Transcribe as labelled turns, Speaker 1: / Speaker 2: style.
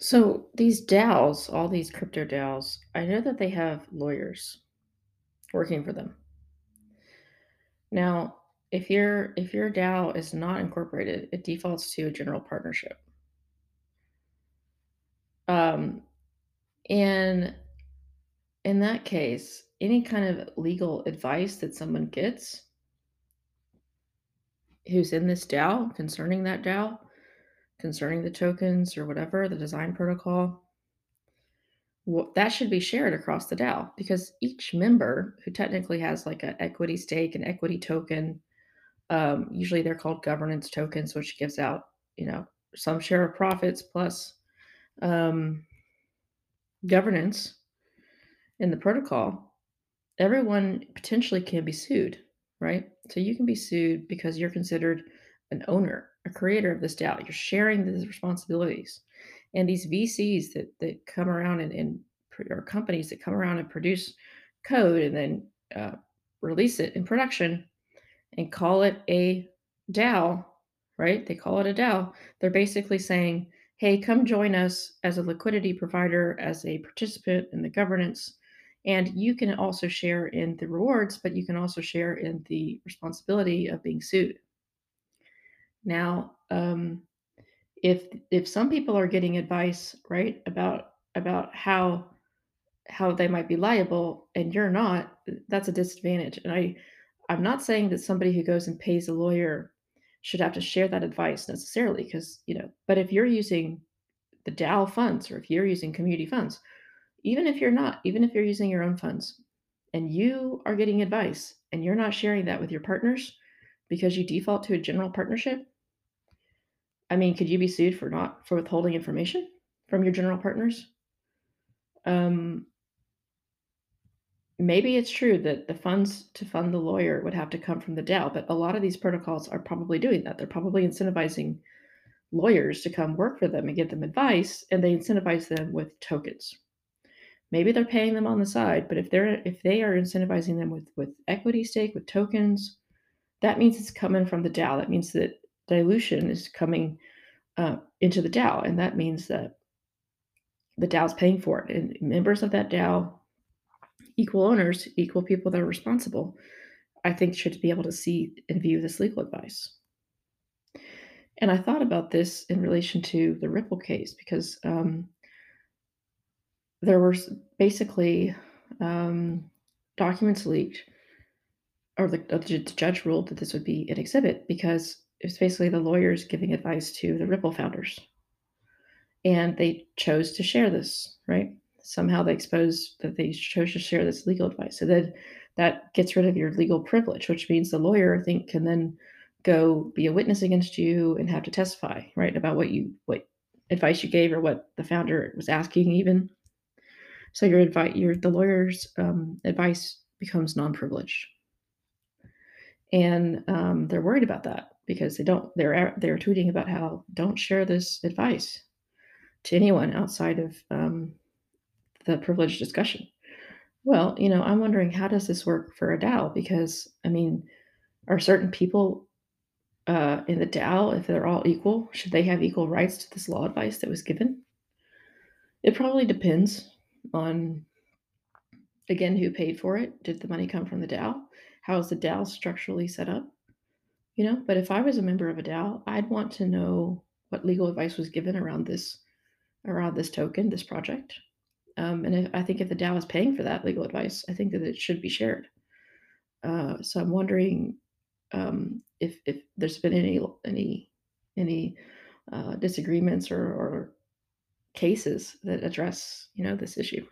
Speaker 1: So these DAOs, all these crypto DAOs, I know that they have lawyers working for them. Now, if your if your DAO is not incorporated, it defaults to a general partnership. Um, and in that case, any kind of legal advice that someone gets who's in this DAO concerning that DAO, concerning the tokens or whatever, the design protocol, wh- that should be shared across the DAO because each member who technically has like an equity stake, an equity token, um, usually they're called governance tokens, which gives out, you know, some share of profits plus um, governance in the protocol. Everyone potentially can be sued, right? So you can be sued because you're considered an owner, a creator of this DAO. You're sharing these responsibilities. And these VCs that, that come around and, and or companies that come around and produce code and then uh, release it in production and call it a DAO, right? They call it a DAO. They're basically saying, hey, come join us as a liquidity provider, as a participant in the governance. And you can also share in the rewards, but you can also share in the responsibility of being sued. Now, um, if if some people are getting advice, right, about about how how they might be liable and you're not, that's a disadvantage. And I I'm not saying that somebody who goes and pays a lawyer should have to share that advice necessarily because, you know, but if you're using the DAO funds or if you're using community funds, even if you're not, even if you're using your own funds and you are getting advice and you're not sharing that with your partners because you default to a general partnership, I mean, could you be sued for not for withholding information from your general partners? Um, maybe it's true that the funds to fund the lawyer would have to come from the DAO, but a lot of these protocols are probably doing that. They're probably incentivizing lawyers to come work for them and give them advice, and they incentivize them with tokens. Maybe they're paying them on the side, but if they're if they are incentivizing them with with equity stake with tokens, that means it's coming from the DAO. That means that dilution is coming uh, into the DAO, and that means that the DAO is paying for it, and members of that DAO, equal owners, equal people that are responsible, I think should be able to see and view this legal advice. And I thought about this in relation to the Ripple case because um, there were basically um, documents leaked, or the, the, judge ruled that this would be an exhibit because it's basically the lawyers giving advice to the Ripple founders. And they chose to share this, right? Somehow they exposed that they chose to share this legal advice. So that that gets rid of your legal privilege, which means the lawyer, I think, can then go be a witness against you and have to testify, right, about what you what advice you gave or what the founder was asking, even. So your advice, your the lawyer's um, advice becomes non-privileged, and um, they're worried about that because they don't. They're they're tweeting about how don't share this advice to anyone outside of um, the privileged discussion. Well, you know, I'm wondering how does this work for a DAO? Because I mean, are certain people uh, in the DAO, if they're all equal, should they have equal rights to this law advice that was given? It probably depends on, again, who paid for it. Did the money come from the DAO? How is the DAO structurally set up? You know, but if I was a member of a DAO, I'd want to know what legal advice was given around this, around this token, this project. Um, and if, I think if the DAO is paying for that legal advice, I think that it should be shared. Uh, so I'm wondering um, if if there's been any any any uh, disagreements or, or cases that address you know this issue.